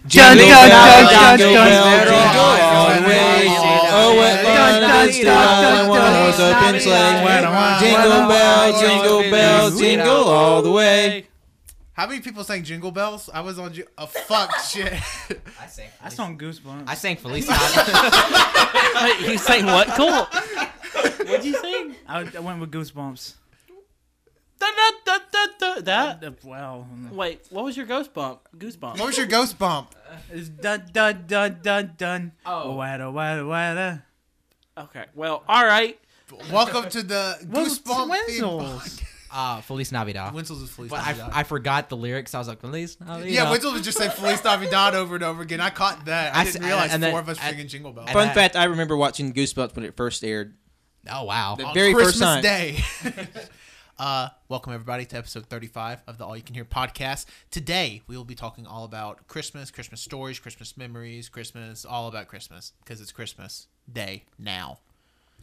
Dun, Jingle dun, bells, dun, jingle dun, bells, dun, jingle dun, all the dun, way. dun, Oh, what dun, fun it is to dun, ride dun, in one dun, horse dun, open dun, sleigh. dun, dun, Jingle dun, bells, jingle bells, jingle all the way. How many people sang Jingle Bells? I was on. Ju- oh fuck shit. I sang. That's on Goosebumps. I sang Feliz Wait, you saying what? Cool. What'd you sing? I, I went with Goosebumps. Da, da, da, da, da, that. Uh, Well, Wait, what was your ghost bump? Goosebump. What was your ghost bump? it's dun dun dun dun dun. Oh. Wada wada wada. Okay, well, all right. Welcome to the Well, Goosebump Wenzel's. Uh, Feliz Navidad. Wenzel's is Feliz But I, Navidad. I forgot the lyrics. I was like, Feliz Navidad. yeah, Wenzel was just saying Feliz Navidad over and over again. I caught that. I, I didn't s- realize and four then- of us and- singing Jingle Bells. Fun that- fact: I remember watching Goosebumps when it first aired. Oh wow. The on very Christmas first time. Day. Uh, welcome everybody to episode 35 of the All You Can Hear podcast. Today we will be talking all about Christmas, Christmas stories, Christmas memories, Christmas, all about Christmas because it's Christmas Day now.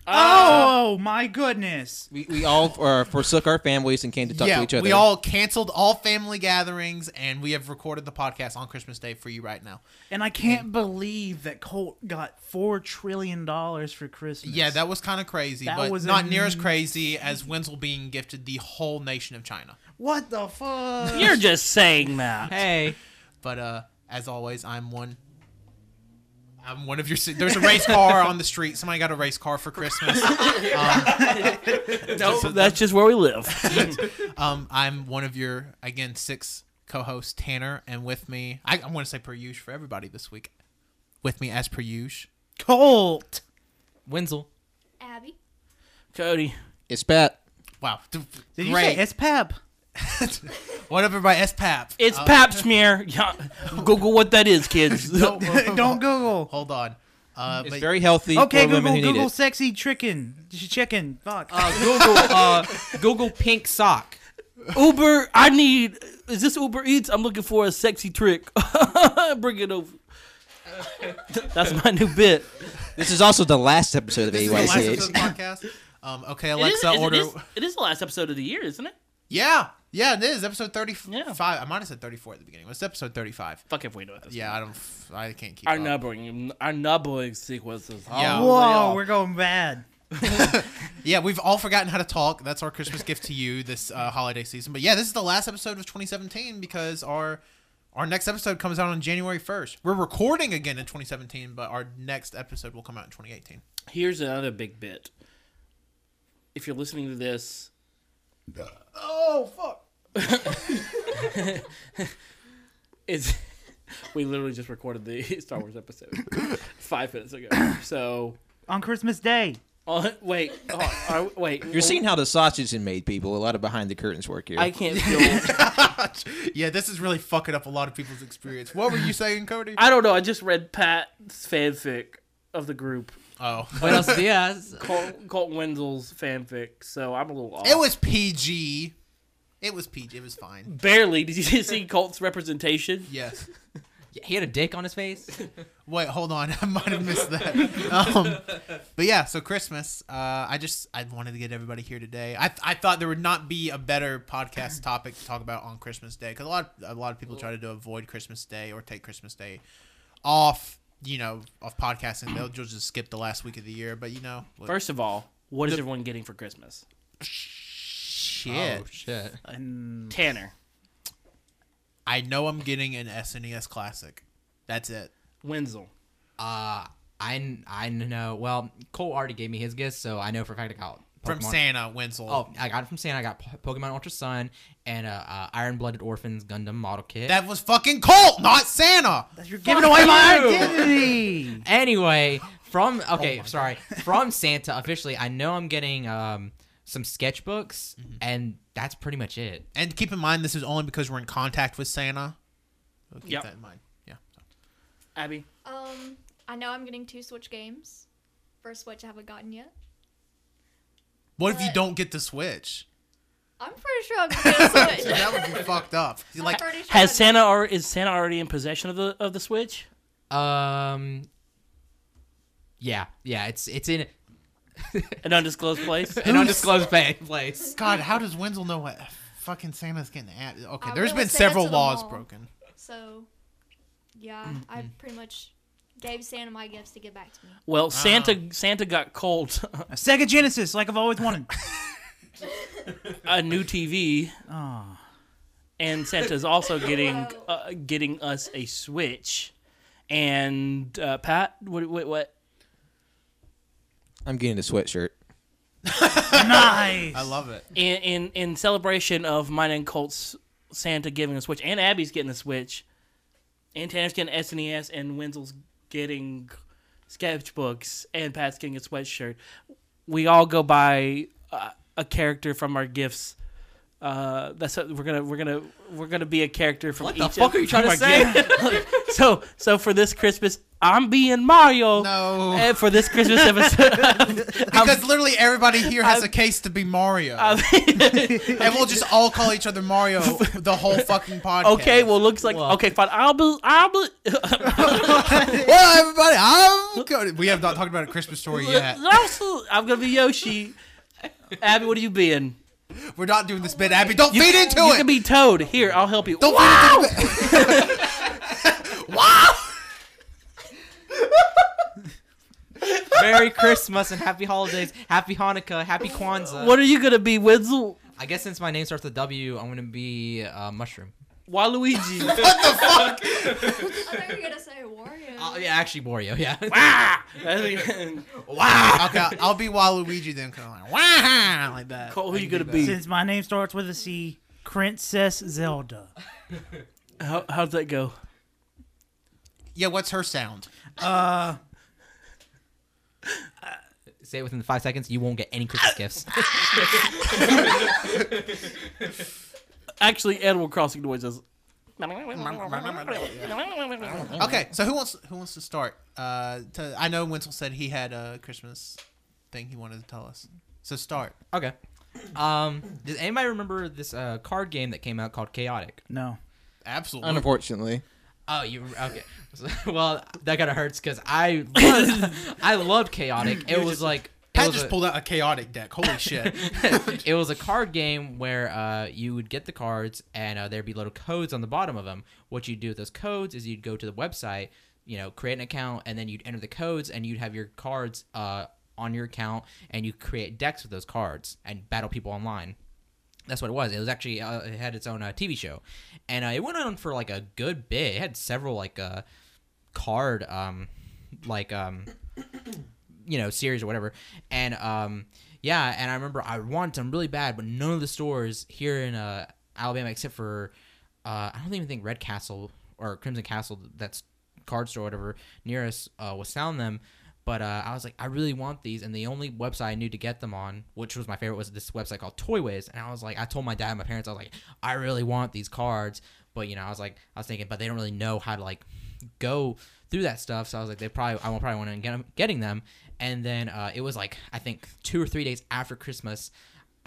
Oh my goodness! We, we all uh, forsook our families and came to talk yeah, to each other. we all canceled all family gatherings and we have recorded the podcast on Christmas Day for you right now. And I can't believe that Colt got four trillion dollars for Christmas. Yeah, that was kind of crazy, That but was not near as crazy as Wenzel being gifted the whole nation of China. What the fuck? You're just saying that. Hey. But uh, as always, I'm one. I'm one of your. There's a race car on the street. Somebody got a race car for Christmas. No, that's just where we live. Um, I'm one of your again six co-hosts, Tanner, and with me, I, I want to say per usual for everybody this week. With me as per usual. Colt. Wenzel. Abby. Cody. It's Pat. Wow, d- Did you say it's Pep? What up, everybody? S Pap. It's Uh, pap smear. Yeah. Google what that is, kids. no, Don't Google. Hold on. Uh, It's but very healthy Okay, for women Google who need Google it. sexy chicken. Chicken. Fuck. Uh, Google. Uh, Google pink sock. Uber, I need. Is this Uber Eats? I'm looking for a sexy trick. Bring it over. That's my new bit. This is also the last episode of this is the last episode of AYCH. the podcast. Um, okay, It is- Alexa, is- order. It is, it is the last episode of the year, isn't it? Yeah, yeah, it is episode thirty-five. Yeah. I might have said thirty-four at the beginning. It's episode thirty-five. Fuck if we know this. Yeah, I don't. I can't keep. Our up. numbering, our numbering sequences. Yeah. Oh, they Whoa, are. we're going bad. Yeah, we've all forgotten how to talk. That's our Christmas gift to you this uh, holiday season. But yeah, this is the last episode of 2017 because our our next episode comes out on January 1st. We're recording again in 2017, but our next episode will come out in 2018. Here's another big bit. If you're listening to this, Oh fuck! it's we literally just recorded the Star Wars episode five minutes ago. So, On Christmas Day. uh, wait, uh, are- wait. You're seeing how the sausage is made, people. A lot of behind the curtains work here. I can't feel. yeah, this is really fucking up a lot of people's experience. What were you saying, Cody? I don't know. I just read Pat's fanfic of the group, Oh, Buenos dias. Colt, Colt Wenzel's fanfic. So I'm a little off. it was PG. It was PG. It was fine. barely. Did you see Colt's representation? Yes. He had a dick on his face. Wait, hold on. I might have missed that. Um, but yeah, so Christmas. Uh, I just I wanted to get everybody here today. I, I thought there would not be a better podcast topic to talk about on Christmas Day because a lot a lot of people try to avoid Christmas Day or take Christmas Day off. You know, off podcasting. They'll just skip the last week of the year. But you know, look, First of all, what is The- everyone getting for Christmas? Shit. Oh shit. And Tanner, I know I'm getting an SNES Classic. That's it. Wenzel, Uh, I I know. Well, Cole already gave me his gifts, so I know for a fact I got From Santa Wenzel. Oh, I got it from Santa. I got Pokemon Ultra Sun and uh, uh, Iron Blooded Orphans Gundam model kit. that was fucking Colt, not Santa. you're giving away my identity. anyway, from okay, sorry, from Santa officially, I know I'm getting um some sketchbooks, and that's pretty much it. And keep in mind, this is only because we're in contact with Santa. So keep Yep. that in mind. Yeah. so. Abby. Um, I know I'm getting two Switch games. First Switch I haven't gotten yet. What if you don't get the Switch? I'm pretty sure I'm gonna get a Switch. That would be fucked up. You're like, sure Has I'm- Santa or is Santa already in possession of the of the Switch? Um, yeah, yeah, it's it's in An undisclosed place. an undisclosed pa- place. God, how does Wenzel know what fucking Santa's getting at? Okay, I there's went been with Santa several to the laws mall. broken. So Yeah, I pretty much gave Santa my gifts to get back to me. Well, Santa Santa got cold A Sega Genesis, like I've always wanted. a new TV, Oh. and Santa's also getting uh, getting us a Switch. And uh, Pat, what, what what I'm getting a sweatshirt. nice. I love it. in in in celebration of mine and Colt's Santa giving a Switch, and Abby's getting a Switch, and Tanner's getting SNES, and Wenzel's getting sketchbooks, and Pat's getting a sweatshirt. We all go buy uh, a character from our gifts. Uh, that's what we're gonna we're gonna we're gonna be a character from What the each fuck are you trying to from say? so so for this Christmas, I'm being Mario. No. For this Christmas episode, Because literally everybody here has a case to be Mario. I'm- and we'll just all call each other Mario the whole fucking podcast. Okay, well, looks like Well- okay, fine. I'll be, I'll be. well, everybody, I'm going. We have not talked about a Christmas story yet. I'm gonna be Yoshi. Abby, what are you being? We're not doing this bit, Abby. Don't feed into you it. You can be Toad. Here, I'll help you. Don't Wow! feed into it. wow. Merry Christmas and Happy Holidays, Happy Hanukkah, Happy Kwanzaa. What are you gonna be, Wenzel? I guess since my name starts with W, I'm gonna be uh, Mushroom. Waluigi. What the fuck? I thought you were gonna say Wario. Uh, yeah, actually Wario. Yeah. Wow. Okay, I'll be Waluigi then. Kind of like wow, like that. Cole, who I you gonna be? Since my name starts with a C, Princess Zelda. How, how'd that go? Yeah, what's her sound? Uh, Say it within five seconds, you won't get any Christmas gifts. Actually, Animal Crossing noises. Okay, so who wants who wants to start? Uh, to, I know Wenzel said he had a Christmas thing he wanted to tell us. So start. okay. Um, does anybody remember this uh, card game that came out called Chaotic? no. Absolutely. Unfortunately, Oh, you okay? well, that kind of hurts because I loved, I loved Chaotic. It was like it Pat just a- pulled out a chaotic deck. Holy shit. it was a card game where uh, you would get the cards and uh, there'd be little codes on the bottom of them. What you'd do with those codes is you'd go to the website, you know, create an account, and then you'd enter the codes and you'd have your cards uh, on your account and you create decks with those cards and battle people online. That's what it was. It was actually uh, it had its own uh, TV show, and uh, it went on for like a good bit. It had several like uh, card um, like um, you know series or whatever and um yeah and i remember i wanted them really bad but none of the stores here in uh alabama except for uh i don't even think red castle or crimson castle that's card store or whatever near us uh was selling them but uh, I was like, I really want these, and the only website I knew to get them on, which was my favorite, was this website called Toywiz. And I was like, I told my dad and my parents, I was like, I really want these cards, but you know, I was like, I was thinking, but they don't really know how to like go through that stuff. So I was like, they probably, I will probably want to get getting them. And then uh, it was like, I think two or three days after Christmas,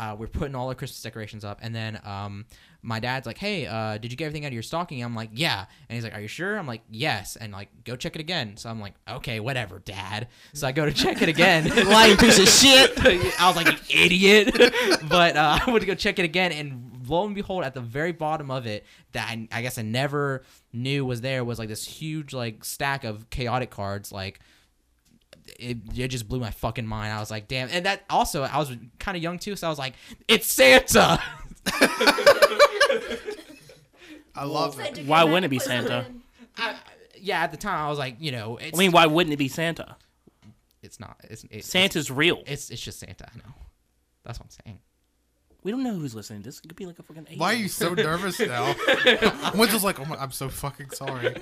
uh, we're putting all our Christmas decorations up, and then um, my dad's like, "Hey, uh, did you get everything out of your stocking?" I'm like, "Yeah," and he's like, "Are you sure?" I'm like, "Yes," and like, go check it again. So I'm like, "Okay, whatever, Dad." So I go to check it again. lying piece of shit. I was like, "You idiot!" but uh, I went to go check it again, and lo and behold, at the very bottom of it, that I, I guess I never knew was there was like this huge like stack of chaotic cards, like it, it just blew my fucking mind. I was like, damn. And that also, I was kind of young too, so I was like, it's Santa. I love it. to Why wouldn't it be and put some Santa? I, yeah, at the time, I was like, you know, it's, I mean, why wouldn't it be Santa? it's not. It's, it's Santa's real. It's, it's just Santa. I know. That's what I'm saying. We don't know who's listening. This could be like a fucking. Why are you so nervous now? Wenzel's like, oh my, I'm so fucking sorry.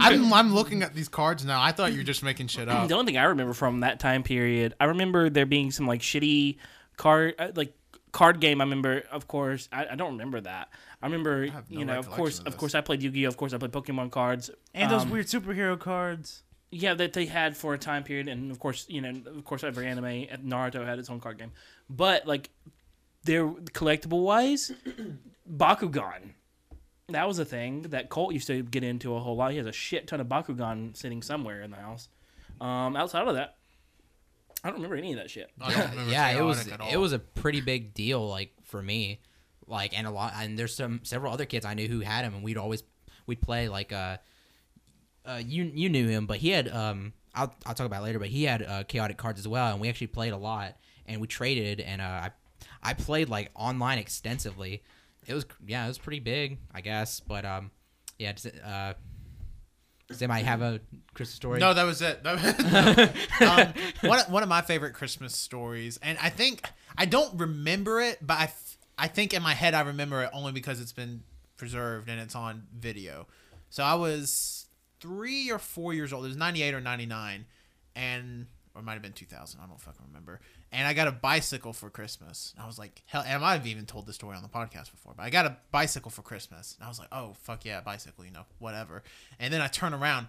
I'm, I'm looking at these cards now. I thought you were just making shit up. The only thing I remember from that time period, I remember there being some like shitty card, uh, like card game. I remember, of course, I, I don't remember that. I remember, have no you know, of course, of of course, I played Yu Gi Oh. Of course, I played Pokemon cards, And those Um, weird superhero cards. yeah, that they had for a time period, and of course, you know, of course, every anime, Naruto had its own card game, but like, they're collectible wise, Bakugan. That was a thing that Colt used to get into a whole lot. He has a shit ton of Bakugan sitting somewhere in the house. Um, outside of that, I don't remember any of that shit. I don't remember yeah, it was chaotic at it was a pretty big deal, like for me, like and a lot. And there's some several other kids I knew who had them, and we'd always we'd play like uh, uh, you you knew him, but he had um I'll I'll talk about it later, but he had uh, chaotic cards as well, and we actually played a lot, and we traded, and uh, I I played like online extensively. It was yeah, it was pretty big, I guess, but um yeah, does it, uh. Does anybody have a Christmas story? No, that was it. That was, um, one, one of my favorite Christmas stories, and I think I don't remember it, but I, I think in my head I remember it only because it's been preserved and it's on video. So I was three or four years old. It was ninety eight or ninety nine, and or it might have been two thousand. I don't fucking remember. And I got a bicycle for Christmas. And I was like, hell, and I might have even told this story on the podcast before, but I got a bicycle for Christmas. And I was like, oh fuck yeah, bicycle, you know, whatever. And then I turn around,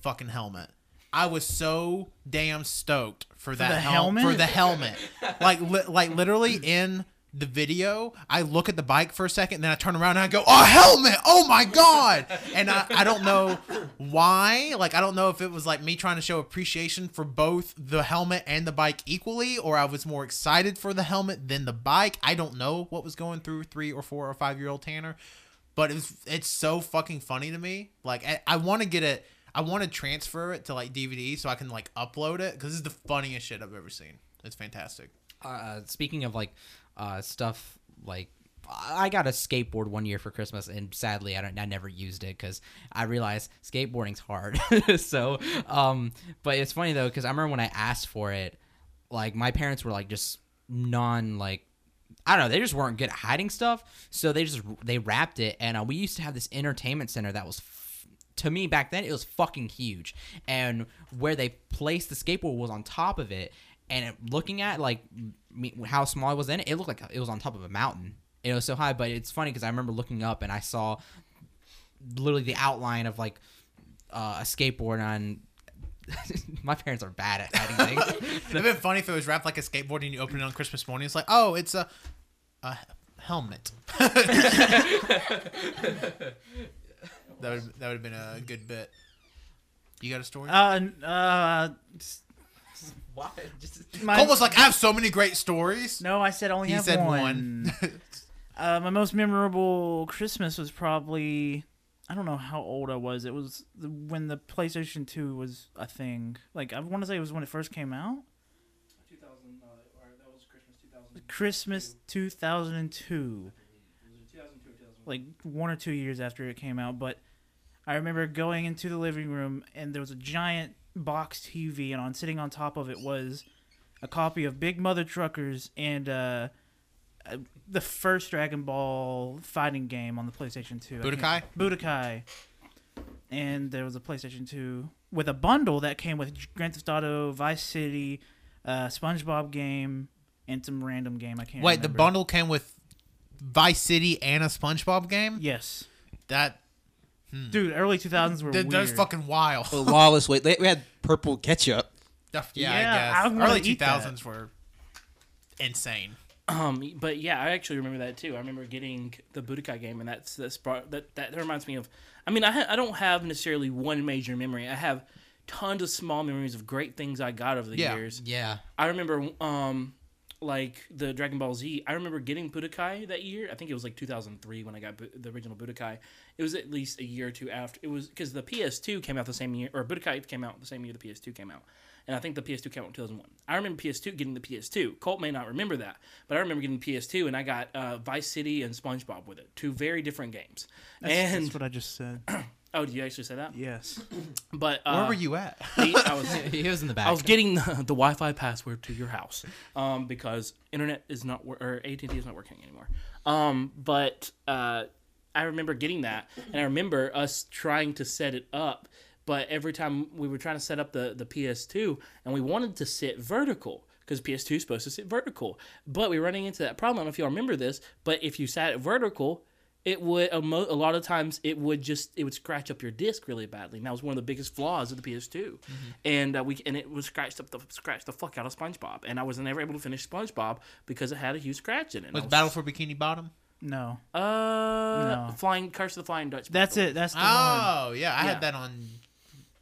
fucking helmet. I was so damn stoked for that the hel- helmet? for the helmet. like li- like literally in the video, I look at the bike for a second, then I turn around and I go, "Oh, helmet! Oh my god!" And I, I don't know why. Like I don't know if it was like me trying to show appreciation for both the helmet and the bike equally, or I was more excited for the helmet than the bike. I don't know what was going through three or four or five year old Tanner, but it's it's so fucking funny to me. Like I, I want to get it. I want to transfer it to like DVD so I can like upload it because it's the funniest shit I've ever seen. It's fantastic. uh, speaking of like uh, stuff like I got a skateboard one year for Christmas, and sadly, I don't. I never used it because I realized skateboarding's hard. so, um, but it's funny though because I remember when I asked for it, like my parents were like just non like I don't know. They just weren't good at hiding stuff, so they just they wrapped it. And uh, we used to have this entertainment center that was, to me back then, it was fucking huge. And where they placed the skateboard was on top of it. And looking at like how small it was in it it looked like it was on top of a mountain. It was so high, but it's funny because I remember looking up and I saw literally the outline of like uh, a skateboard on. my parents are bad at hiding things. It'd been funny if it was wrapped like a skateboard and you open it on Christmas morning. It's like, oh, it's a, a helmet. that would that would have been a good bit. You got a story? Uh, uh, s- Why? Just, my, Cole was like, I have so many great stories. no, I said only he have said one. one. Uh, my most memorable Christmas was probably I don't know how old I was. It was the, when the PlayStation Two was a thing. Like I want to say it was when it first came out. 2000, uh, or that was Christmas 2000. Christmas two thousand and two. Was it 2002 or 2001? like one or two years after it came out. But I remember going into the living room and there was a giant box TV, and on sitting on top of it was a copy of Big Mutha Truckers and uh, uh, the first Dragon Ball fighting game on the PlayStation Two. Budokai? Budokai. And there was a PlayStation Two with a bundle that came with Grand Theft Auto, Vice City, uh, SpongeBob game, and some random game I can't. Wait, the bundle came with Vice City and a SpongeBob game. Yes, That dude. Early two thousands were th- weird. that's fucking wild. Well, Lawless, wait, they- we had purple ketchup. yeah, Yeah, I I guess wanna early 2000s that. were insane. Um, but yeah, I actually remember that too. I remember getting the Budokai game, and that's that's brought, that that reminds me of. I mean, I ha- I don't have necessarily one major memory. I have tons of small memories of great things I got over the Yeah. years. yeah. I remember um like the Dragon Ball Z. I remember getting Budokai that year. I think it was like 2003 when I got Bu- the original Budokai. It was at least a year or two after. It was because the PS2 came out the same year, or Budokai came out the same year the PS2 came out. And I think the PS2 came out in 2001. I remember PS2 getting the PS2. Colt may not remember that, but I remember getting the PS2 and I got uh, Vice City and SpongeBob with it. Two very different games. That's, and that's what I just said. oh, did you actually say that? Yes. But uh, Where were you at? the- I was he was in the back. I was getting the, the Wi-Fi password to your house um, because internet is not wor- or AT&T is not working anymore. Um, but uh, I remember getting that, and I remember us trying to set it up. But every time we were trying to set up the, the PS2, and we wanted to sit vertical because PS2 is supposed to sit vertical. But we were running into that problem. I don't know if y'all remember this, but if you sat it vertical, it would a, mo- a lot of times it would just it would scratch up your disc really badly. And that was one of the biggest flaws of the PS2. And uh, we and it was scratched up the scratched the fuck out of SpongeBob. And I was never able to finish SpongeBob because it had a huge scratch in it. Was I Battle for Bikini Bottom? No. uh No. flying Curse of the Flying Dutch. That's it. That's the one. Oh yeah, I Yeah. had that on.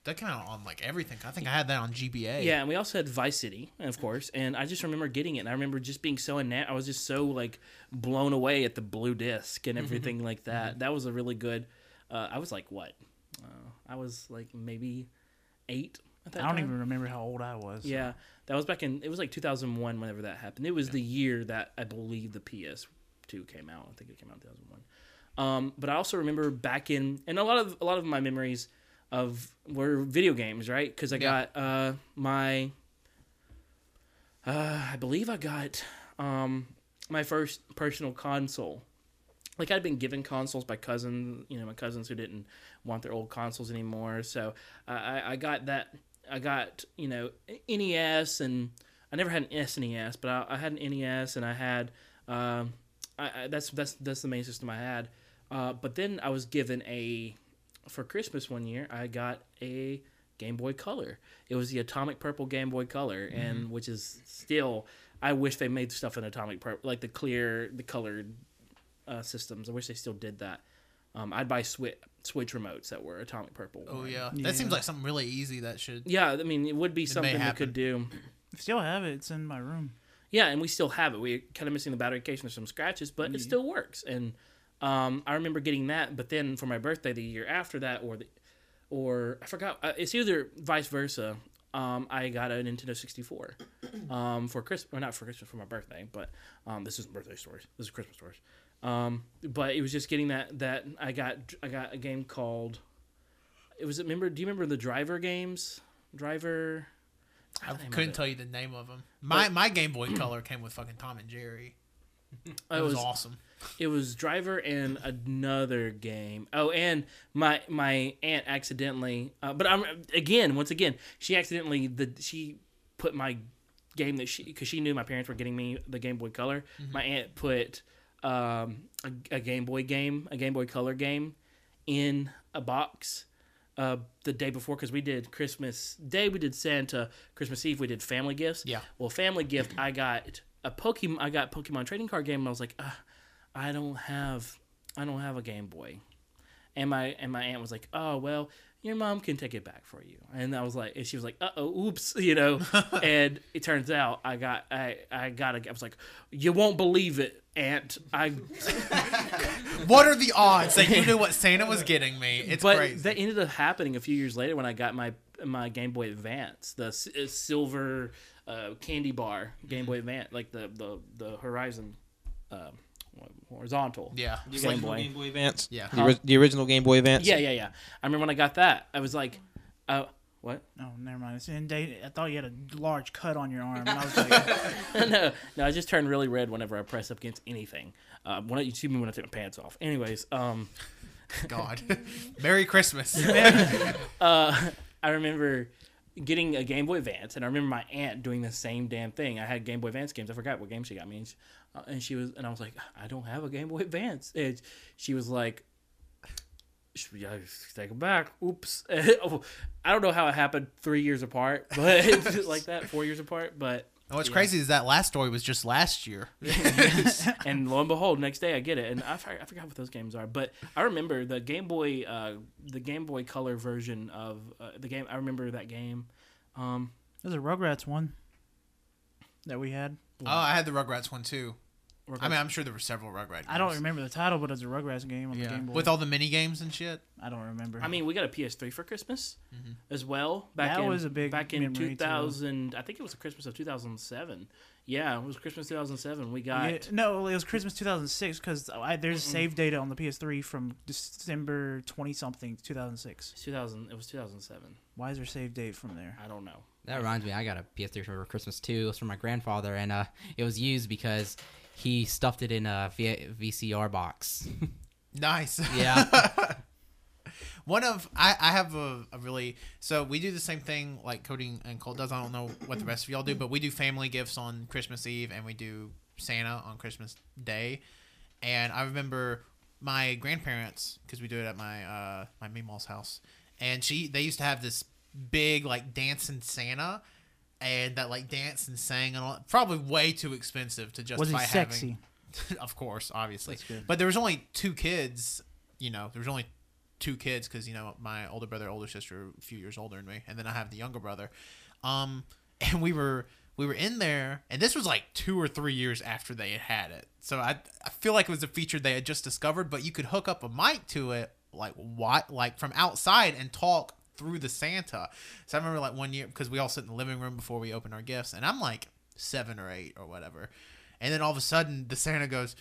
That came out on like everything. I think I had that on GBA. Yeah, and we also had Vice City, of course, and I just remember getting it, and I remember just being so enamored. I was just so like blown away at the blue disc and everything like that. That was a really good. Uh, I was like, what, uh, I was like maybe eight at that I don't time. even remember how old I was. Yeah, that was back in. It was like 2001 whenever that happened. It was the year that I believe the PS2 came out. I think it came out in 2001. Um, but I also remember back in, and a lot of a lot of my memories of were video games, right? Because I Yeah. got uh, my, uh, I believe I got um, my first personal console. Like I'd been given consoles by cousins, you know, my cousins who didn't want their old consoles anymore. So I, I- I got that. I got you know NES, and I never had an SNES, but I, I had an NES, and I had um, I, I, that's that's that's the main system I had. Uh, but then I was given a for Christmas one year. I got a Game Boy Color. It was the Atomic Purple Game Boy Color, and which is still. I wish they made stuff in Atomic Purple, like the clear, the colored uh, systems. I wish they still did that. Um, I'd buy Switch, Switch remotes that were Atomic Purple. Oh yeah. Yeah. that seems like something really easy that should. Yeah, I mean, it would be may something we could do. Still have it. It's in my room. Yeah, and we still have it. We're kind of missing the battery case and some scratches, but it still works. And um, I remember getting that. But then for my birthday the year after that, or the, or I forgot. Uh, it's either vice versa. Um, I got a Nintendo 64 um, for Christmas, or not for Christmas, for my birthday. But um, this isn't birthday stories. This is Christmas stories. Um, but it was just getting that that I got I got a game called. It was remember? Do you remember the Driver games? Driver. I forgot the name of couldn't tell you the name of them. My my Game Boy Color came with fucking Tom and Jerry. It It was, was awesome. It was Driver and another game. Oh, and my my aunt accidentally, uh, but I'm again once again she accidentally the she put my game that she because she knew my parents were getting me the Game Boy Color. My aunt put um, a, a Game Boy game, a Game Boy Color game, in a box. Uh, the day before, because we did Christmas Day, we did Santa. Christmas Eve, we did family gifts. Yeah. Well, family gift, I got a Pokemon. I got Pokemon trading card game. And I was like, uh, I don't have, I don't have a Game Boy, and my and my aunt was like, oh well, your mom can take it back for you. And I was like, and she was like, uh oh, oops, you know. and it turns out I got I I got a. I was like, you won't believe it, aunt. I What are the odds that you knew what Santa was getting me? It's but crazy. that ended up happening a few years later when I got my my Game Boy Advance, the s- uh, silver uh, candy bar Game Boy Advance, like the the the Horizon uh, horizontal. yeah. The Game original Boy. Game Boy Advance. Yeah. The, ori- the original Game Boy Advance. Yeah, yeah, yeah. I remember when I got that, I was like, uh, what? Oh, never mind. It's in date. I thought you had a large cut on your arm. And I was like, no, no, I just turn really red whenever I press up against anything. Uh, when I, you see me when I take my pants off. Anyways, um, God. Merry Christmas. uh, I remember getting a Game Boy Advance, and I remember my aunt doing the same damn thing. I had Game Boy Advance games. I forgot what game she got me, and she, uh, and she was, and I was like, I don't have a Game Boy Advance. And she was like, "Should we- I take them back? Oops. I don't know how it happened three years apart, but like that, four years apart. But And what's Yeah. crazy is that last story was just last year. and lo and behold, next day I get it, and I, for- I forgot what those games are, but I remember the Game Boy, uh, the Game Boy Color version of uh, the game. I remember that game. Um, there's a Rugrats one that we had. Oh, I had the Rugrats one too. I mean, I'm sure there were several Rugrats. I don't remember the title, but it's a Rugrats game on the Game Boy. With all the mini games and shit. I don't remember. I mean, we got a PS3 for Christmas as well. Back That in, was a big back in memory, too. 2000. I think it was Christmas of 2007. Yeah, it was Christmas 2007. We got Yeah, no, it was Christmas 2006 because there's a save data on the PS3 from December 20 something 2006. 2000. It was 2007. Why is there save date from there? I don't know. That reminds me, I got a PS3 for Christmas too. It was from my grandfather, and uh, it was used because he stuffed it in a v- VCR box. Nice. yeah, One of I, I have a, a really so we do the same thing like Cody and Colt does. I don't know what the rest of y'all do, but we do family gifts on Christmas Eve and we do Santa on Christmas Day. And I remember my grandparents because we do it at my uh my Meemaw's house, and she they used to have this big like dancing Santa. And that like danced and sang and all probably way too expensive to Was justify he sexy? having of course, obviously. But there was only two kids. You know, there was only two kids because you know my older brother, older sister, a few years older than me, and then I have the younger brother. Um, and we were we were in there, and this was like two or three years after they had had it. So I I feel like it was a feature they had just discovered, but you could hook up a mic to it like what like from outside and talk through the Santa. So I remember like one year because we all sit in the living room before we open our gifts, and I'm like seven or eight or whatever. And then all of a sudden, the Santa goes,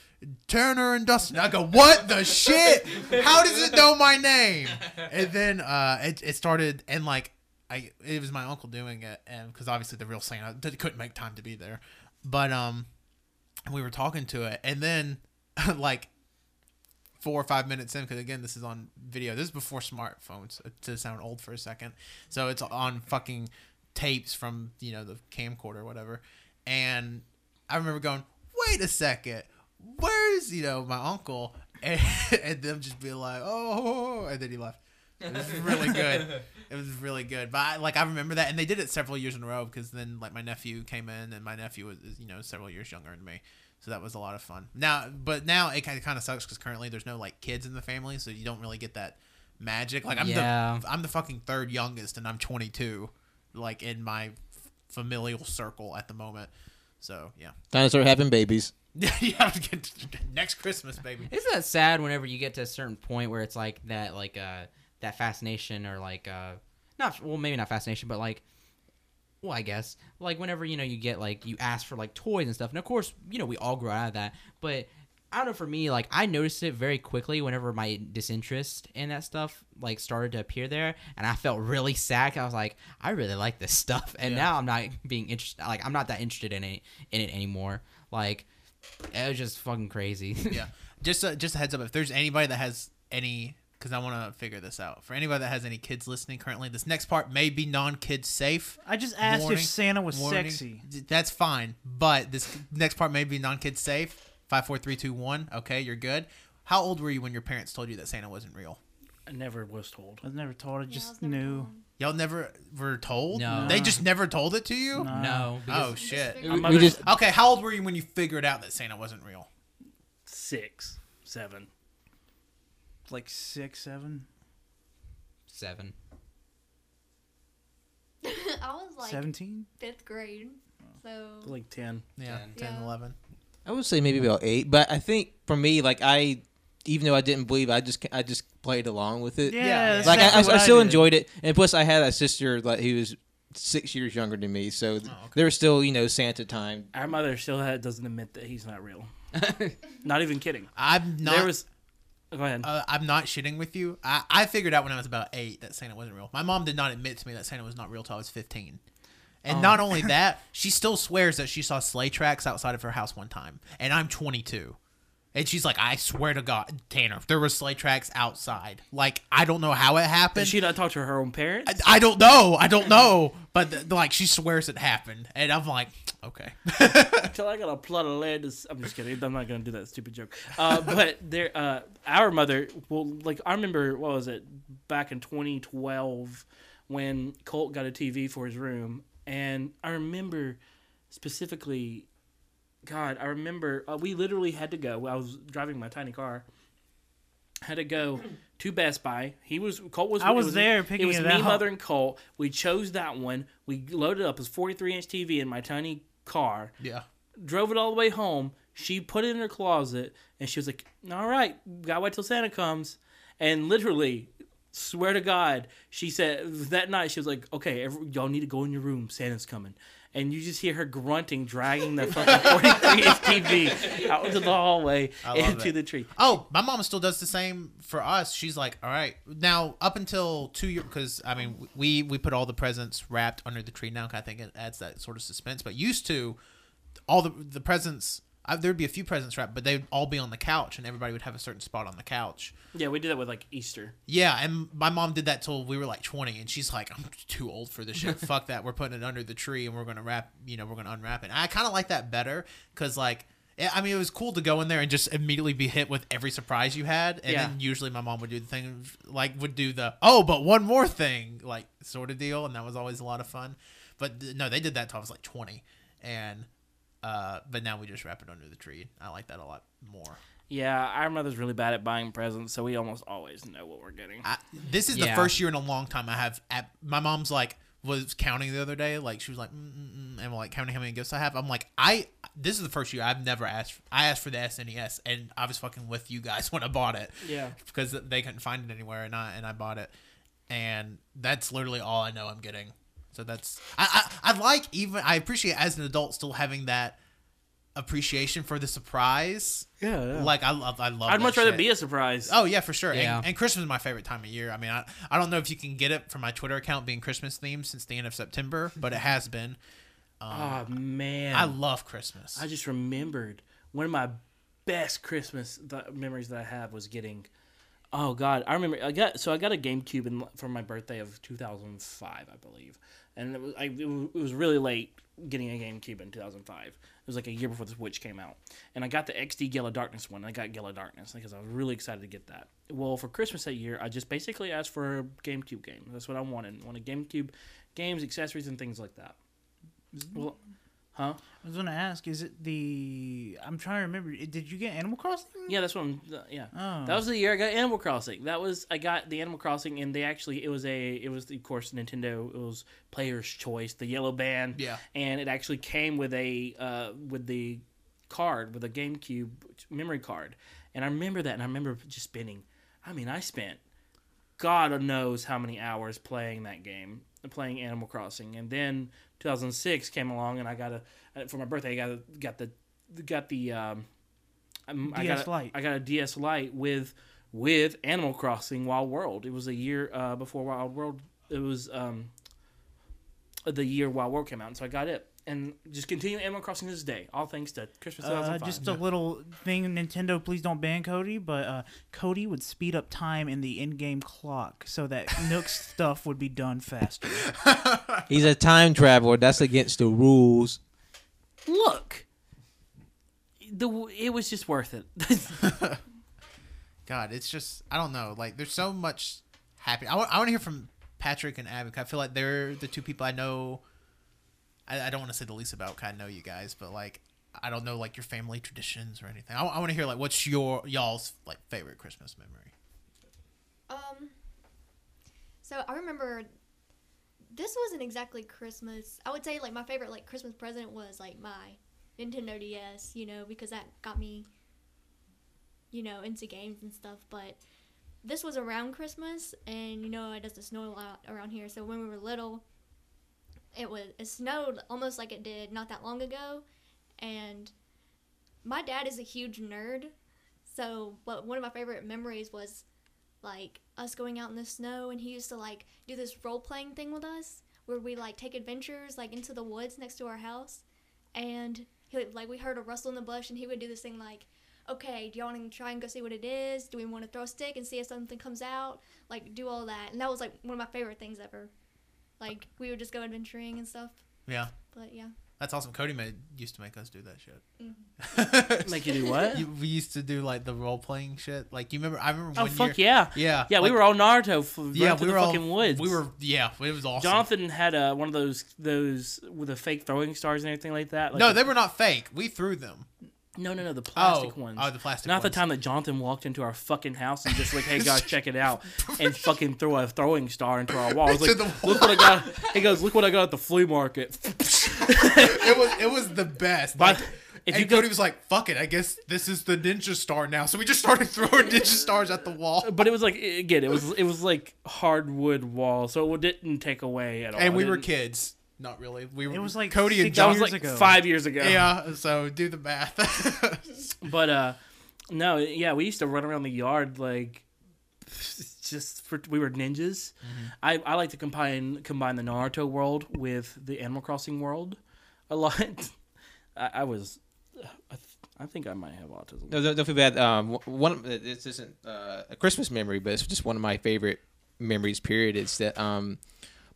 Turner and Dustin. I go, what the shit? How does it know my name? And then uh, it, it started, and like, I it was my uncle doing it, and because obviously the real Santa couldn't make time to be there, but um, we were talking to it, and then like four or five minutes in, because again, this is on video. This is before smartphones. uh, To sound old for a second, so it's on fucking tapes from you know the camcorder or whatever, and I remember going, wait a second, where's you know my uncle, and, and them just being like, oh, and then he left. It was really good. It was really good. But I, like I remember that, and they did it several years in a row because then like my nephew came in, and my nephew was you know several years younger than me, so that was a lot of fun. Now, but now it kind of kind of sucks because currently there's no like kids in the family, so you don't really get that magic. Like I'm Yeah. the I'm the fucking third youngest, and I'm 22, like in my familial circle at the moment. So yeah, Time to start having babies. you have next Christmas, baby. Isn't that sad whenever you get to a certain point where it's like that, like uh, that fascination or like uh, not well, maybe not fascination, but like, well, I guess like whenever you know you get like you ask for like toys and stuff, and of course you know we all grow out of that, but I don't know for me like I noticed it very quickly whenever my disinterest in that stuff like started to appear there, and I felt really sad. I was like, I really like this stuff, and Yeah. now I'm not being interested. Like I'm not that interested in it in it anymore. Like it was just fucking crazy. yeah. Just a, just a heads up. If there's anybody that has any, because I want to figure this out. For anybody that has any kids listening currently, this next part may be non-kid safe. I just asked Warning- if Santa was warning. sexy. That's fine, but this next part may be non-kid safe. Five, four, three, two, one. Okay, you're good. How old were you when your parents told you that Santa wasn't real? I never was told. I was never told. I Yeah, I just never knew. told. Y'all never were told. No. they just never told it to you. No. no, Oh, oh shit. figured- My We mother- just Okay, how old were you when you figured out that Santa wasn't real? six, seven. Like six, seven, seven. I was like seventeen. fifth grade, oh. so Like ten. Yeah, Ten. 10, Yeah. 11. I would say maybe about eight, but I think for me, like I, even though I didn't believe, I just I just played along with it. Yeah, Yeah, that's like I, I, I still did. enjoyed it, and plus I had a sister like who was six years younger than me, so th- Oh, okay. there was still you know Santa time. Our mother still had, doesn't admit that he's not real. not even kidding. I'm not. there was. Go ahead. Uh, I'm not shitting with you. I, I figured out when I was about eight that Santa wasn't real. My mom did not admit to me that Santa was not real till I was 15. And Oh. not only that, she still swears that she saw sleigh tracks outside of her house one time. And I'm 22. And she's like, I swear to God, Tanner, there were sleigh tracks outside. Like, I don't know how it Did happened. she not talk to her own parents? I, I don't know. I don't know. But, th- like, she swears it happened. And I'm like, okay. Until I got a plot of land. to I'm just kidding. I'm not gonna do that stupid joke. Uh, but there, uh, our mother. Well, like I remember, what was it? Back in 2012, when Colt got a TV for his room, and I remember specifically. God, I remember uh, we literally had to go. I was driving my tiny car. Had to go to Best Buy. He was Colt was. I was it there It picking was it me, out. mother, and Colt. We chose that one. We loaded up his 43 inch TV in my tiny car yeah. drove it all the way home. She put it in her closet, and she was like, "All right, gotta wait till Santa comes." And literally, swear to God, she said that night she was like, "Okay, every, y'all need to go in your room. Santa's coming." And you just hear her grunting, dragging the fucking 43 inch TV out into the hallway into it. the tree. Oh, my mom still does the same for us. She's like, all right, now up until two years, because I mean, we we put all the presents wrapped under the tree now. 'cause I think it adds that sort of suspense. But used to, all the the presents, uh, there'd be a few presents wrapped, but they'd all be on the couch, and everybody would have a certain spot on the couch. Yeah, we did that with like Easter. Yeah, and my mom did that till we were like 20, and she's like, I'm too old for this shit. Fuck that. We're putting it under the tree, and we're gonna wrap. You know, we're gonna unwrap it. And I kind of like that better, cause like. yeah, I mean, it was cool to go in there and just immediately be hit with every surprise you had, and Yeah. then usually my mom would do the thing, like would do the oh, but one more thing, like sort of deal, and that was always a lot of fun. But no, they did that till I was like twenty, and uh, but now we just wrap it under the tree. I like that a lot more. Yeah, our mother's really bad at buying presents, so we almost always know what we're getting. I, this is the first year in a long time I have. At, my mom's like, was counting the other day. Like she was like, mm, mm, mm, and like counting how many gifts I have. I'm like, I this is the first year I've never asked. I asked for the SNES, and I was fucking with you guys when I bought it Yeah. because they couldn't find it anywhere, and I and I bought it, and that's literally all I know I'm getting. So that's I I, I like even I appreciate as an adult still having that appreciation for the surprise. Yeah. Like I love I love. I'd that much rather shit. be a surprise. Oh yeah, for sure. Yeah. And, and Christmas is my favorite time of year. I mean, I, I don't know if you can get it from my Twitter account being Christmas themed since the end of September, but it has been. Um, oh man. I love Christmas. I just remembered one of my best Christmas th- memories that I have was getting. Oh God, I remember I got so I got a GameCube in, for my birthday of 2005, I believe, and it was I, it was- really late getting a GameCube in 2005. It was like a year before the Switch came out, and I got the XD Gale of Darkness one. I got Gale of Darkness because I was really excited to get that. Well, for Christmas that year, I just basically asked for a GameCube game. That's what I wanted. I wanted GameCube games, accessories, and things like that. Well, huh? I was gonna ask, is it the? I'm trying to remember. Did you get Animal Crossing? Yeah, that's what I'm. yeah, Oh. that was the year I got Animal Crossing. That was I got the Animal Crossing, and they actually it was a it was of course Nintendo. It was Player's Choice, the yellow band. Yeah. and it actually came with a uh, with the card with a GameCube memory card, and I remember that, and I remember just spending. I mean, I spent God knows how many hours playing that game, playing Animal Crossing, and then 2006 came along, and I got a for my birthday. I got a, got the got the um, um, I got DS a, Lite. I got a DS Lite with with Animal Crossing Wild World. It was a year uh, before Wild World. It was um, the year Wild World came out, and so I got it. And just continue Animal Crossing this day, all thanks to Christmas Uh, 2005. just a little thing, Nintendo. Please don't ban Cody, but uh, Cody would speed up time in the in-game clock so that Nook's stuff would be done faster. He's a time traveler. That's against the rules. Look, the it was just worth it. God, it's just I don't know. Like there's so much happy. I want to hear from Patrick and Abby. 'cause I feel like they're the two people I know. I, I don't want to say the least about. 'cause I know you guys, but like I don't know like your family traditions or anything. I, I want to hear like what's your y'all's like favorite Christmas memory. Um. So I remember this wasn't exactly Christmas. I would say like my favorite like Christmas present was like my Nintendo DS, you know, because that got me you know, into games and stuff, but this was around Christmas and you know, it doesn't snow a lot around here. So when we were little, it was it snowed almost like it did not that long ago. And my dad is a huge nerd. So, but one of my favorite memories was like us going out in the snow and he used to like do this role playing thing with us where we like take adventures like into the woods next to our house. And he like we heard a rustle in the bush and he would do this thing like okay do y'all want to try and go see what it is? Do we want to throw a stick and see if something comes out? Like do all that. And that was like one of my favorite things ever like we would just go adventuring and stuff Yeah, but yeah that's awesome. Cody made used to make us do that shit. Make you do what? You, we used to do like the role playing shit. Like you remember? I remember oh one fuck year. yeah, Yeah, yeah. we were all Naruto. F- Yeah, we through were the all fucking woods. We were. Yeah, it was awesome. Jonathan had uh, one of those those with the fake throwing stars and everything like that. Like no, the- they were not fake. We threw them. No, no, no, the plastic oh, ones. oh, the plastic. Not the time that Jonathan walked into our fucking house and just like, hey guys, check it out, and fucking threw a throwing star into our wall. I was like, look what I got. He goes, look what I got at the flea market. it was it was the best. But Like, if and go- Cody was like, "Fuck it, I guess this is the ninja star now." So we just started throwing ninja stars at the wall, but it was like again, it was it was like hardwood wall, so it didn't take away at all. and we were kids. Not really. We were. It was like Cody and six That was like ago. five years ago. Yeah. So do the math. But uh, no, yeah, we used to run around the yard like just for we were ninjas. Mm-hmm. I, I like to combine combine the Naruto world with the Animal Crossing world a lot. I, I was, I, th- I think I might have autism. No, don't, don't feel bad. Um, one this isn't uh, a Christmas memory, but it's just one of my favorite memories. Period. It's that um,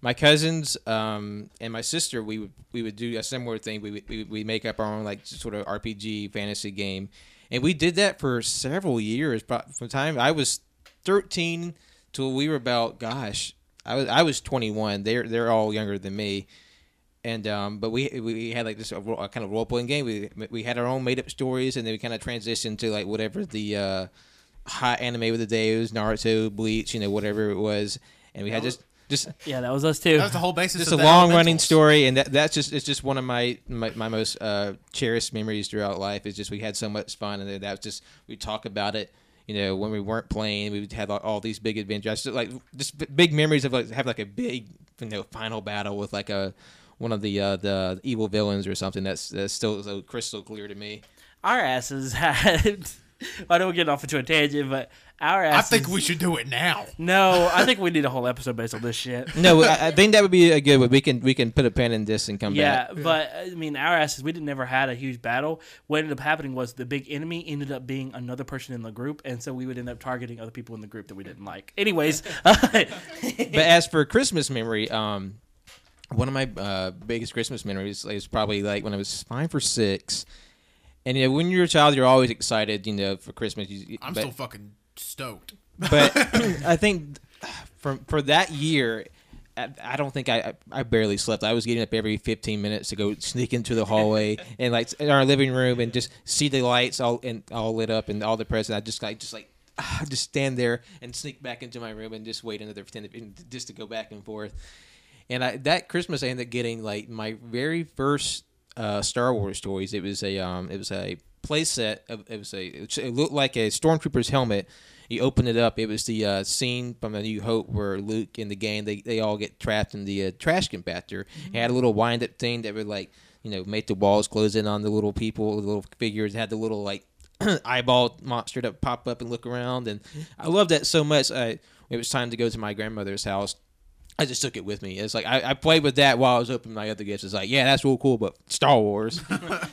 my cousins um, and my sister we would we would do a similar thing. We we we make up our own like sort of RPG fantasy game, and we did that for several years. But from the time I was thirteen till we were about gosh, I was I was twenty one. They're they're all younger than me and um, but we we had like this a, a kind of role playing game. We we had our own made up stories, and then we kind of transitioned to like whatever the uh, hot anime of the day was, Naruto, Bleach, you know, whatever it was. And we had just just Yeah, that was us too. That was the whole basis. just of a long running story, and that that's just it's just one of my my, my most uh, cherished memories throughout life. Is just we had so much fun, and that was just we talk about it. You know, when we weren't playing, we would have all, all these big adventures. Just, like just big memories of like have like a big you know final battle with like a one of the uh, the evil villains or something. That's that's still so crystal clear to me. our asses had. I know we're getting off into a tangent, but our I think we should do it now. No, I think we need a whole episode based on this shit. No, I, I think that would be a good one. We can we can put a pen in this and come Yeah, back. but I mean, our asses, we didn't never had a huge battle. What ended up happening was the big enemy ended up being another person in the group, and so we would end up targeting other people in the group that we didn't like. Anyways, but as for Christmas memory, um, one of my uh, biggest Christmas memories is probably like when I was five or six. And you know, when you're a child, you're always excited, you know, for Christmas. You, I'm but, still fucking stoked. but I think for for that year, I, I don't think I I barely slept. I was getting up every 15 minutes to go sneak into the hallway and like in our living room and just see the lights all and all lit up and all the presents. I just like just like just stand there and sneak back into my room and just wait another 10 just to go back and forth. And I, that Christmas, I ended up getting like my very first uh, Star Wars toys. It was a um, it was a play set. Of, it was a it looked like a stormtrooper's helmet. You open it up. It was the uh, scene from A New Hope where Luke in the game they, they all get trapped in the uh, trash compactor. It had a little wind up thing that would like you know make the walls close in on the little people, the little figures. It had the little like eyeball monster that pop up and look around, and I loved that so much. I it was time to go to my grandmother's house. I just took it with me. It's like I, I played with that while I was opening my other gifts. It's like, yeah, that's real cool, but Star Wars. that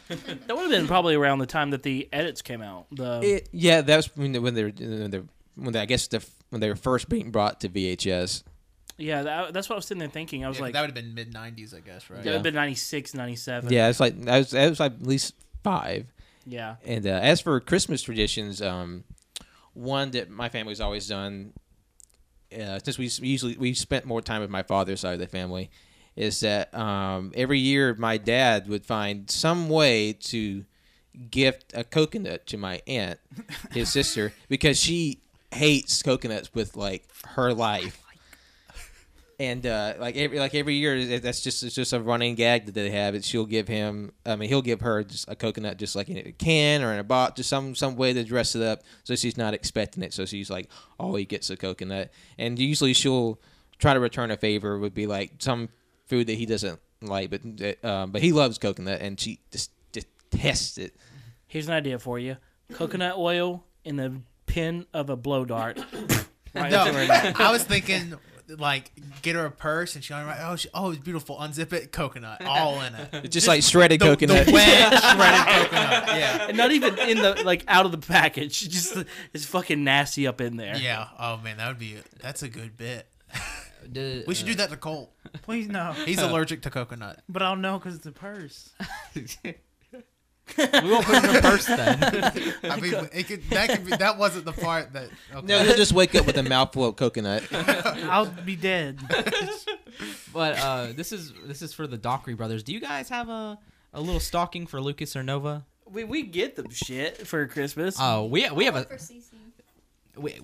would have been probably around the time that the edits came out. The it, yeah, that was when they when they were when they when they, I guess the when they were first being brought to VHS. yeah, that, that's what I was sitting there thinking. I was Yeah, like, that would have been mid '90s, I guess, right? that would have been 96, 97. Yeah, it's like I was I was like at least five. Yeah. And uh, as for Christmas traditions, um, one that my family's always done, uh, since we usually we spent more time with my father's side of the family, is that um, every year my dad would find some way to gift a coconut to my aunt, his sister, because she hates coconuts with like her life. And uh, like every like every year, that's just it's just a running gag that they have. Is she'll give him, I mean, he'll give her just a coconut, just like in a can or in a box, just some some way to dress it up, so she's not expecting it. So she's like, oh, he gets a coconut, and usually she'll try to return a favor. Would be like some food that he doesn't like, but um, but he loves coconut, and she just detests it. Here's an idea for you coconut oil in the pin of a blow dart. right No, into her neck. I was thinking like get her a purse and she write, oh, she, oh, it's beautiful. Unzip it, coconut, all in it. It's just, like shredded the, coconut. the wet shredded coconut. Yeah, And not even in the like out of the package. Just it's fucking nasty up in there. yeah. Oh man, that would be that's a good bit. The- We should do that to Colt. Please no. He's allergic to coconut. But I'll know because it's a purse. We won't put it in the purse then. I mean, it could, that could be, that wasn't the part that. Okay. No, he'll just wake up with a mouthful of coconut. I'll be dead. But uh, this is this is for the Dockery brothers. Do you guys have a a little stocking for Lucas or Nova? We we get them shit for Christmas. Oh, we we have a For CC. we,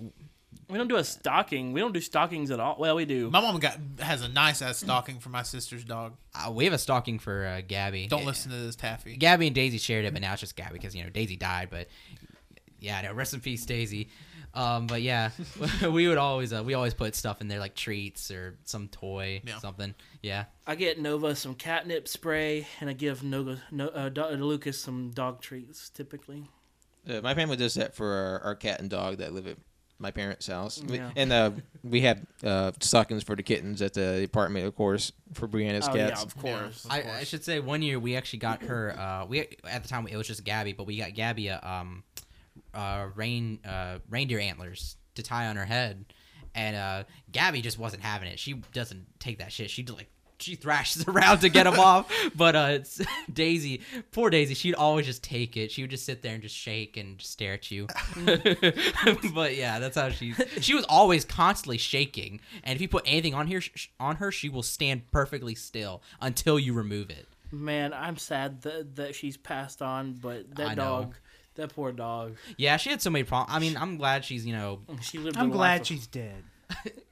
we don't do a stocking. We don't do stockings at all. Well, we do. My mom got has a nice ass stocking for my sister's dog. uh, we have a stocking for uh, Gabby. Don't listen to this taffy. Gabby and Daisy shared it, but now it's just Gabby because you know Daisy died. But yeah, no, rest in peace, Daisy. Um, but yeah, we would always uh, we always put stuff in there like treats or some toy, Yeah. something. Yeah, I get Nova some catnip spray, and I give Nova, no, uh, Do- Lucas some dog treats. Typically, Uh, my family does that for our, our cat and dog that live at my parents' house. Yeah. And uh, we had uh, stockings for the kittens at the apartment, of course, for Brianna's oh cats. yeah, of course. Of I. I should say one year we actually got her. Uh, we at the time it was just Gabby, but we got Gabby a um, uh, rain uh, reindeer antlers to tie on her head, and uh, Gabby just wasn't having it. She doesn't take that shit. She like she thrashes around to get them off. But uh, it's Daisy, poor Daisy, she'd always just take it. She would just sit there and just shake and just stare at you. but yeah, that's how she. She was always constantly shaking, and if you put anything on here sh- on her, she will stand perfectly still until you remove it. Man, I'm sad that that she's passed on, but that I know. dog, that poor dog, Yeah, she had so many problems. I mean, I'm glad she's you know. she lived. I'm glad life- she's dead.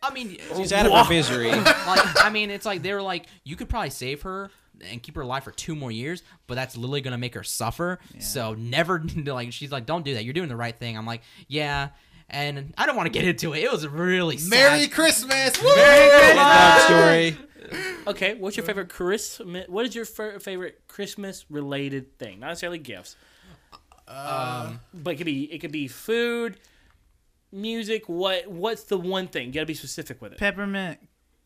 I mean, She's out of her misery. like, I mean, it's like they were like, you could probably save her and keep her alive for two more years, but that's literally gonna make her suffer. So never like she's like, don't do that. You're doing the right thing. I'm like, yeah. And I don't want to get into it. It was really sad. Merry Christmas! Woo! Dog story. Okay, what's your favorite Christmas? What is your fir- favorite Christmas related thing? Not necessarily gifts, Um, but it could be it could be food, music. What what's the one thing? You gotta be specific with it. Peppermint.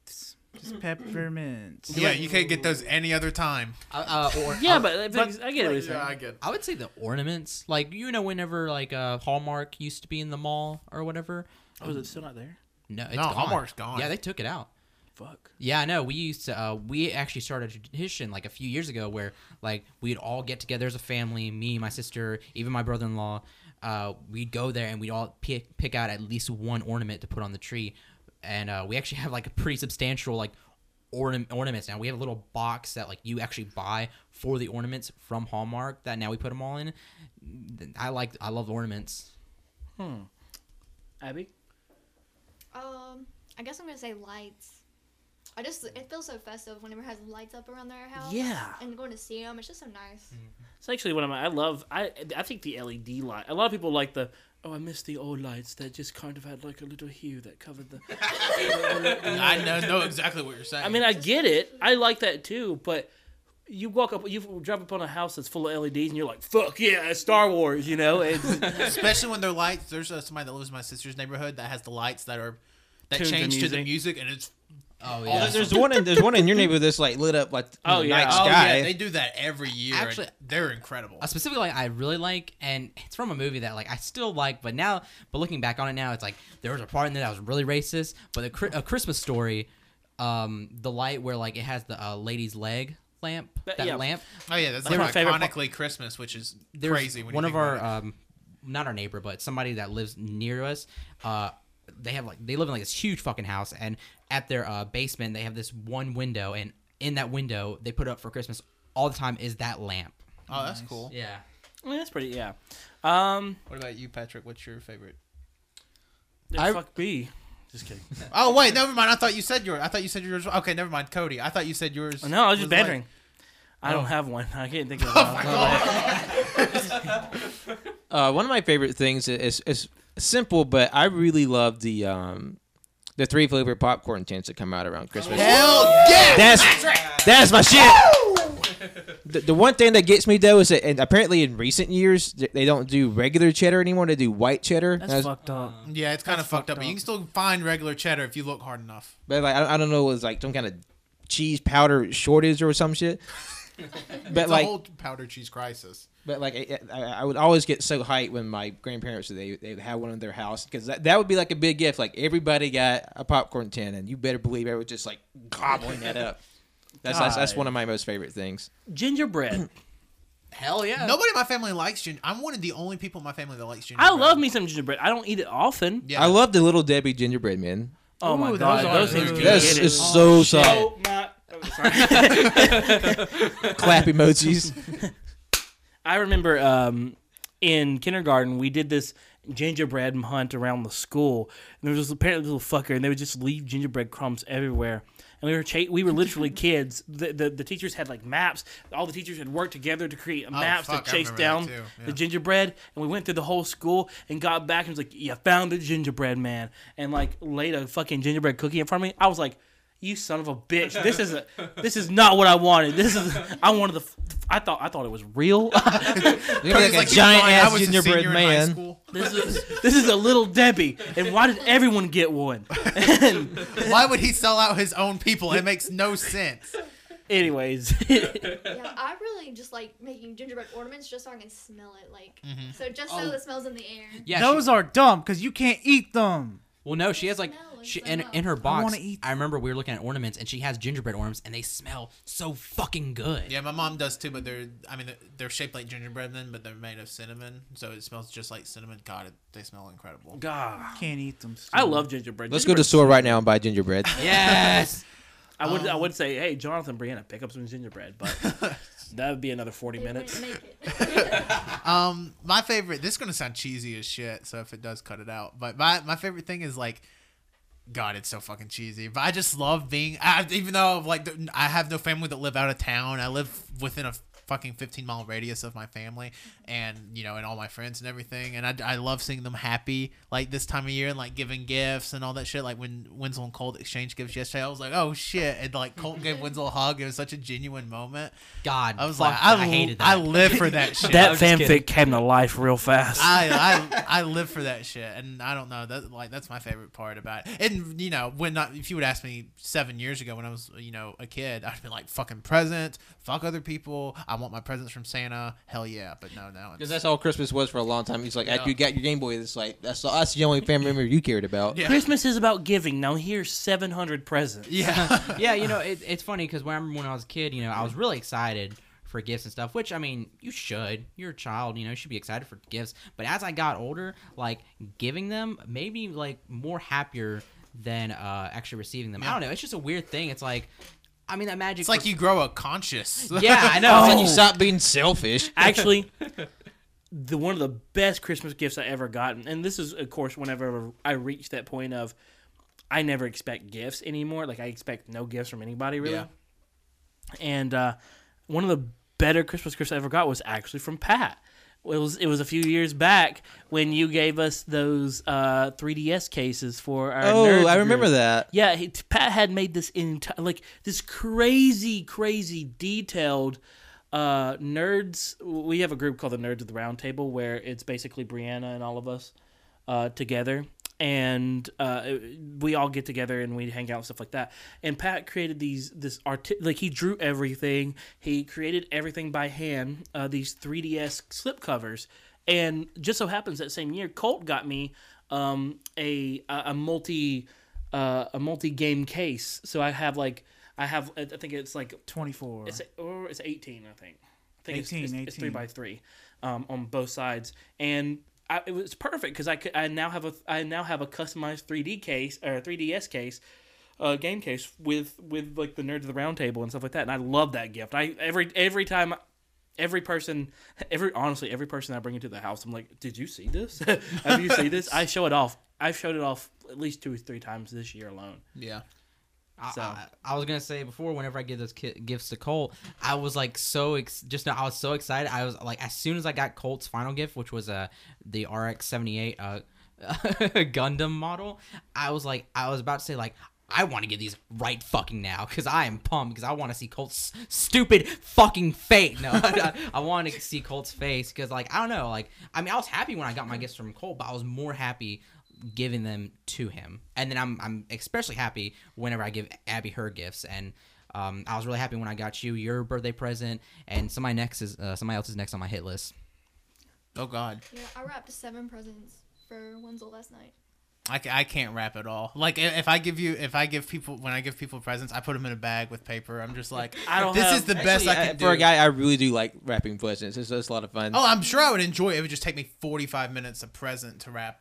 Just peppermint. Yeah, you can't get those any other time. uh, uh, or Yeah, I- but, if I get it. what. I get. I would say the ornaments, like you know, whenever like uh, Hallmark used to be in the mall or whatever. Oh, is it still not there? No, it's No, gone. Hallmark's gone. Yeah, they took it out. Fuck. Yeah, I know. We used to. Uh, we actually started a tradition like a few years ago where like we'd all get together as a family. Me, my sister, even my brother-in-law. Uh, we'd go there and we'd all pick pick out at least one ornament to put on the tree, and uh, we actually have like a pretty substantial like ornament ornaments now. We have a little box that like you actually buy for the ornaments from Hallmark that now we put them all in. I like. I love ornaments. Hmm. Abby. Um, I guess I'm gonna say lights. I just it feels so festive whenever it has lights up around their house. Yeah. And going to see them, it's just so nice. It's actually one of my. I love. I I think the LED light. A lot of people like the. Oh, I miss the old lights that just kind of had like a little hue that covered the. I know, know exactly what you're saying. I mean, I get it. I like that too, but you walk up, you drive up on a house that's full of LEDs, and you're like, "Fuck yeah, it's Star Wars," you know? It's, especially when they're lights. There's uh, somebody that lives in my sister's neighborhood that has the lights that are that Tuned to change to the music. music, and it's Oh Oh, yeah. there- there's one in there's one in your neighborhood that's like lit up like Oh, oh, yeah. night oh sky. yeah, they do that every year. Actually- they're incredible. a specific light I really like, and it's from a movie that like I still like, but now, but looking back on it now, it's like there was a part in there that was really racist. But a, a Christmas story, um, the light where like it has the uh, lady's leg lamp, That- that yeah. lamp. Oh yeah, that's That's like my favorite part. iconically Christmas, which is There's crazy. When one you of our um, not our neighbor, but somebody that lives near us. Uh, they have like they live in like this huge fucking house, and at their uh, basement they have this one window, and in that window they put up for Christmas all the time is that lamp. oh, that's cool. Yeah. I mean, that's pretty. Yeah. Um. What about you, Patrick? What's your favorite? I, I- fuck B. Just kidding. Oh wait, never mind. I thought you said yours. I thought you said yours. Okay, never mind, Cody. I thought you said yours. No, I was just like- bantering. I Oh. don't have one. I can't think of Oh one. Uh, one of my favorite things is is simple, but I really love the um the three flavor popcorn tins that come out around Christmas. Hell yeah! That's that's my shit. The, the one thing that gets me though is that, and apparently in recent years they don't do regular cheddar anymore. They do white cheddar. That's That's- fucked up. Yeah, it's kind of That's fucked up, fucked but you can still find regular cheddar if you look hard enough. But like I, I don't know, it was like some kind of cheese powder shortage or some shit. But It's like, a whole powder cheese crisis. But like I, I, I would always get so hyped when my grandparents they they had one in their house because that, that would be like a big gift. Like everybody got a popcorn tin, and you better believe I was just like gobbling that up. That's, that's that's one of my most favorite things. Gingerbread. Hell yeah. Nobody in my family likes ginger. I'm one of the only people in my family that likes ginger. I love me some gingerbread. I don't eat it often. Yeah, I love the little Debbie gingerbread man. Oh my god, those those, are things good. That's is it. so oh, soft. Oh my. oh, sorry. Clap emojis. I remember um, in kindergarten we did this gingerbread hunt around the school, and there was this apparently little fucker, and they would just leave gingerbread crumbs everywhere. And we were cha- we were literally kids. The, the the teachers had like maps. All the teachers had worked together to create maps fuck, to I chase remember that down too, yeah. the gingerbread. And we went through the whole school and got back and was like, "You found the gingerbread man," and like laid a fucking gingerbread cookie in front of me. I was like. You son of a bitch! This is a, this is not what I wanted. This is I wanted the. f- I thought I thought it was real. Look Cody's like a giant "Fine, I ass was a gingerbread in man. This is this is a little Debbie, and why did everyone get one? And Why would he sell out his own people? It makes no sense. anyways, Yeah, I really just like making gingerbread ornaments just so I can smell it. Like, Mm-hmm. so just so it smells in the air. Yeah. she- Those are dumb because you can't eat them. Well, no, she has like smell she smell in, up. in her box. wanna eat I remember we were looking at ornaments, and she has gingerbread ornaments, and they smell so fucking good. Yeah, my mom does too, but they're I mean they're, they're shaped like gingerbread men, but they're made of cinnamon, so it smells just like cinnamon. God, it, they smell incredible. God, Can't eat them. I love gingerbread. Let's go to the Gingerbread- store right now and buy gingerbread. Yes. I would I Um, would say, hey, Jonathan, Brianna, pick up some gingerbread, but that would be another forty They minutes. wouldn't make it. Um, my favorite. This is gonna sound cheesy as shit, so if it does, cut it out. But my my favorite thing is like God, it's so fucking cheesy. But I just love being. I, even though like I have no family that live out of town, I live within a fucking 15 mile radius of my family and you know and all my friends and everything and I, I love seeing them happy like this time of year and like giving gifts and all that shit like when Winslow and Colt exchanged gifts yesterday I was like oh shit and like Colt gave Winslow a hug it was such a genuine moment God, I was like I, I hated that. I live for that shit that I'm just kidding. fanfic came to life real fast. I, I I live for that shit, and I don't know that like that's my favorite part about it. And you know, when not, if you would ask me seven years ago when I was you know a kid, I'd be like fucking presents, fuck other people. I want my presents from Santa. Hell yeah, but no, no, Because that's all Christmas was for a long time. He's like, Yeah. after you got your Game Boy, it's like that's that's the only family member you cared about. Yeah. Christmas is about giving. Now here's 700 presents. yeah, yeah, you know, it, it's funny because when I remember when I was a kid, you know, I was really excited for gifts and stuff. Which I mean, you should. You're a child, you know, you should be excited for gifts. But as I got older, like giving them made me like more happier than uh actually receiving them. I don't know. It's just a weird thing. It's like, I mean, that magic. it's like you grow a conscious. Yeah, I know. It's like you stop being selfish. Actually, the one of the best Christmas gifts I ever gotten, and this is of course whenever I reached that point of I never expect gifts anymore. Like I expect no gifts from anybody really. Yeah. And uh, one of the better Christmas gifts I ever got was actually from Pat. It was it was a few years back when you gave us those uh, 3DS cases for our. Oh, I remember group. that. Yeah, he, Pat had made this entire like this crazy, crazy detailed uh, nerds. We have a group called the Nerds of the Round Table where it's basically Brianna and all of us uh, together, and uh, we all get together and we hang out and stuff like that. And Pat created these this art like he drew everything. He created everything by hand. Uh, these 3ds slip covers, and just so happens that same year, Colt got me um, a a multi uh, a multi game case. So I have like I have I think it's like 24. it's or it's eighteen, I think. I think it's, 18, it's, it's three 18. by three, um, on both sides, and I, it was perfect because I could I now have a I now have a customized 3D case or 3DS case, uh, game case with with like the Nerds of the Round Table and stuff like that, and I love that gift. I every every time. Every person, every honestly, every person I bring into the house, I'm like, "Did you see this? Have you seen this?" I show it off. I've showed it off at least two or three times this year alone. yeah. I, So- I, I was gonna say before, whenever I give those ki- gifts to Colt, I was like so ex- just now. I was so excited. I was like, as soon as I got Colt's final gift, which was uh the RX seventy eight uh Gundam model, I was like, I was about to say like. I want to get these right fucking now because I am pumped because I want to see Colt's stupid fucking face. No, I, I want to see Colt's face because like I don't know, like I mean I was happy when I got my gifts from Colt, but I was more happy giving them to him. And then I'm I'm especially happy whenever I give Abby her gifts. And um, I was really happy when I got you your birthday present, and somebody next is uh, somebody else is next on my hit list. Oh God, Yeah, I wrapped seven presents for Wenzel last night. I, I can't rap at all. Like if I give you if I give people when I give people presents, I put them in a bag with paper. I'm just like, I don't this have- is the best I Actually, can do. For a guy, I really do like wrapping presents. It's, it's a lot of fun. Oh, I'm sure I would enjoy it. It would just take me 45 minutes a present to wrap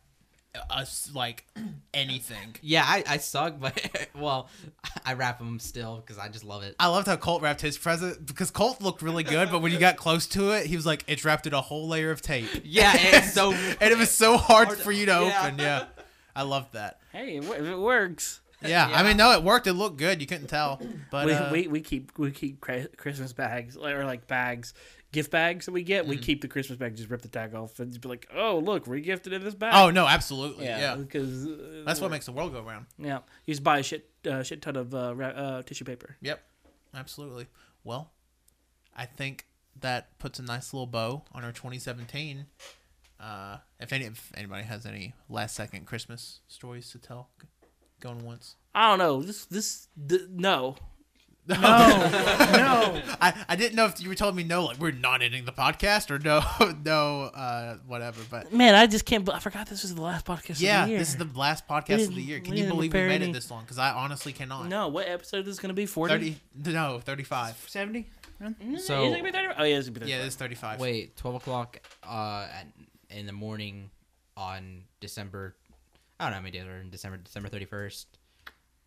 us like anything. Yeah, I, I suck, but well, I wrap them still because I just love it. I loved how Colt wrapped his present because Colt looked really good, but when you got close to it, he was like, "It's wrapped in a whole layer of tape." Yeah, it's so and it was so hard Hard- for you to yeah. open. Yeah, I loved that. Hey, it, wo- it works. Yeah, I mean, no, it worked. It looked good. You couldn't tell, but we, uh, we we keep we keep Christmas bags or like bags, gift bags that we get. Mm-hmm. We keep the Christmas bag, just rip the tag off, and just be like, "Oh, look, we gifted in this bag." oh no, absolutely, yeah. because uh, That's what makes the world go round. yeah. You just buy a shit uh, shit ton of uh, ra- uh, tissue paper. Yep, absolutely. Well, I think that puts a nice little bow on our 2017. Uh, if any, if anybody has any last second Christmas stories to tell, going once. I don't know. This this th- no. No, no. I, I didn't know if you were telling me no, like we're not ending the podcast or no, no, uh, whatever. But Man, I just can't. I forgot this was the last podcast. yeah, of the year. this is the last podcast of the year. Can you believe we made it this long? Because I honestly cannot. no. What episode is going to be? Forty. 30, no, 35. 70? Mm, So- is it gonna be 30? Oh yeah, it's gonna be 35. Yeah, it's 35. wait, twelve o'clock uh at, in the morning on December. I don't know how many days are in December. December thirty first.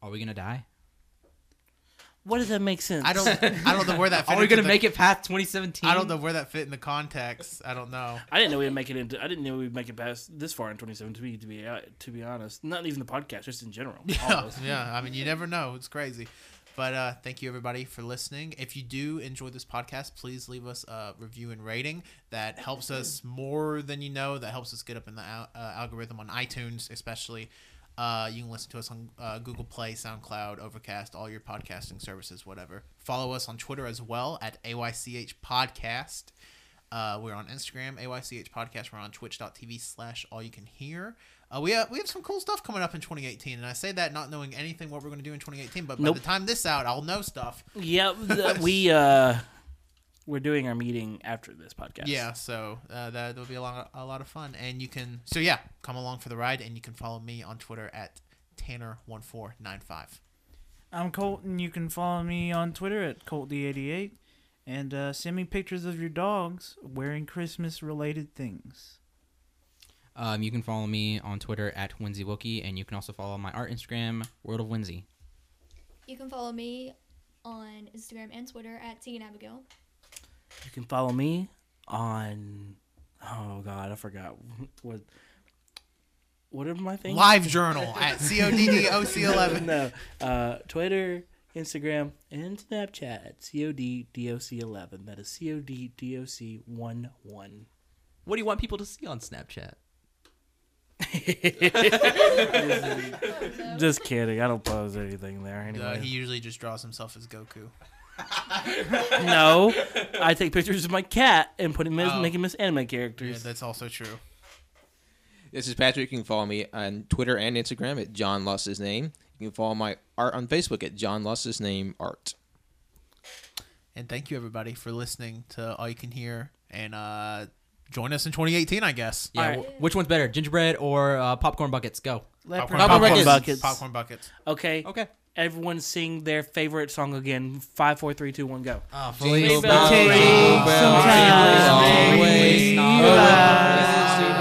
Are we gonna die? What does that make sense? I don't. I don't know where that. Fit Are we into gonna the- make it past 2017? I don't know where that fit in the context. I don't know. I didn't know we'd make it into. I didn't know we'd make it past this far in 2017. To be to be uh, to be honest, not even the podcast, just in general. Yeah, yeah. I mean, you never know. It's crazy. But uh, thank you everybody for listening. If you do enjoy this podcast, please leave us a review and rating. That helps us more than you know. That helps us get up in the al- uh, algorithm on iTunes, especially. Uh, you can listen to us on uh, Google Play, SoundCloud, Overcast, all your podcasting services, whatever. Follow us on Twitter as well at AYCH Podcast. Uh, we're on Instagram, AYCH Podcast. We're on twitch.tv slash all you can hear. Uh, we, have, we have some cool stuff coming up in 2018. And I say that not knowing anything what we're going to do in 2018. But Nope. by the time this out, I'll know stuff. Yeah, we uh, we're doing our meeting after this podcast. Yeah, so uh, that will be a lot, a lot of fun. And you can, so yeah, come along for the ride. And you can follow me on Twitter at Tanner1495. I'm Colton. You can follow me on Twitter at ColtD88 and uh, send me pictures of your dogs wearing Christmas related things. Um, you can follow me on Twitter at WinsyWookie, and you can also follow my art Instagram, World of Winsy. You can follow me on Instagram and Twitter at Tegan Abigail. You can follow me on. Oh God, I forgot what. What are my things? Live Journal at CODDOC11. no, uh, Twitter, Instagram, and Snapchat at CODDOC11. That is CODDOC11. What do you want people to see on Snapchat? Just kidding. I don't pose anything there Uh, anyway. he usually just draws himself as Goku. no, I take pictures of my cat and put him as, Oh. make him as anime Yeah, characters. that's also true. This is Patrick. You can follow me on Twitter and Instagram at John Lost His Name. You can follow my art on Facebook at John Lost His Name Art. And thank you everybody for listening to All You Can Hear. And uh, join us in 2018, I guess. Yeah, Alright. wh- which one's better, gingerbread or uh, popcorn buckets? Go. Leopard. Popcorn buckets. buckets. Popcorn buckets. Okay, Okay. Everyone sing their favorite song again. Five, four, three, two, one, go. Oh, Jingle bells, bells, jingle jingle bells, bells, always jingle always bells. always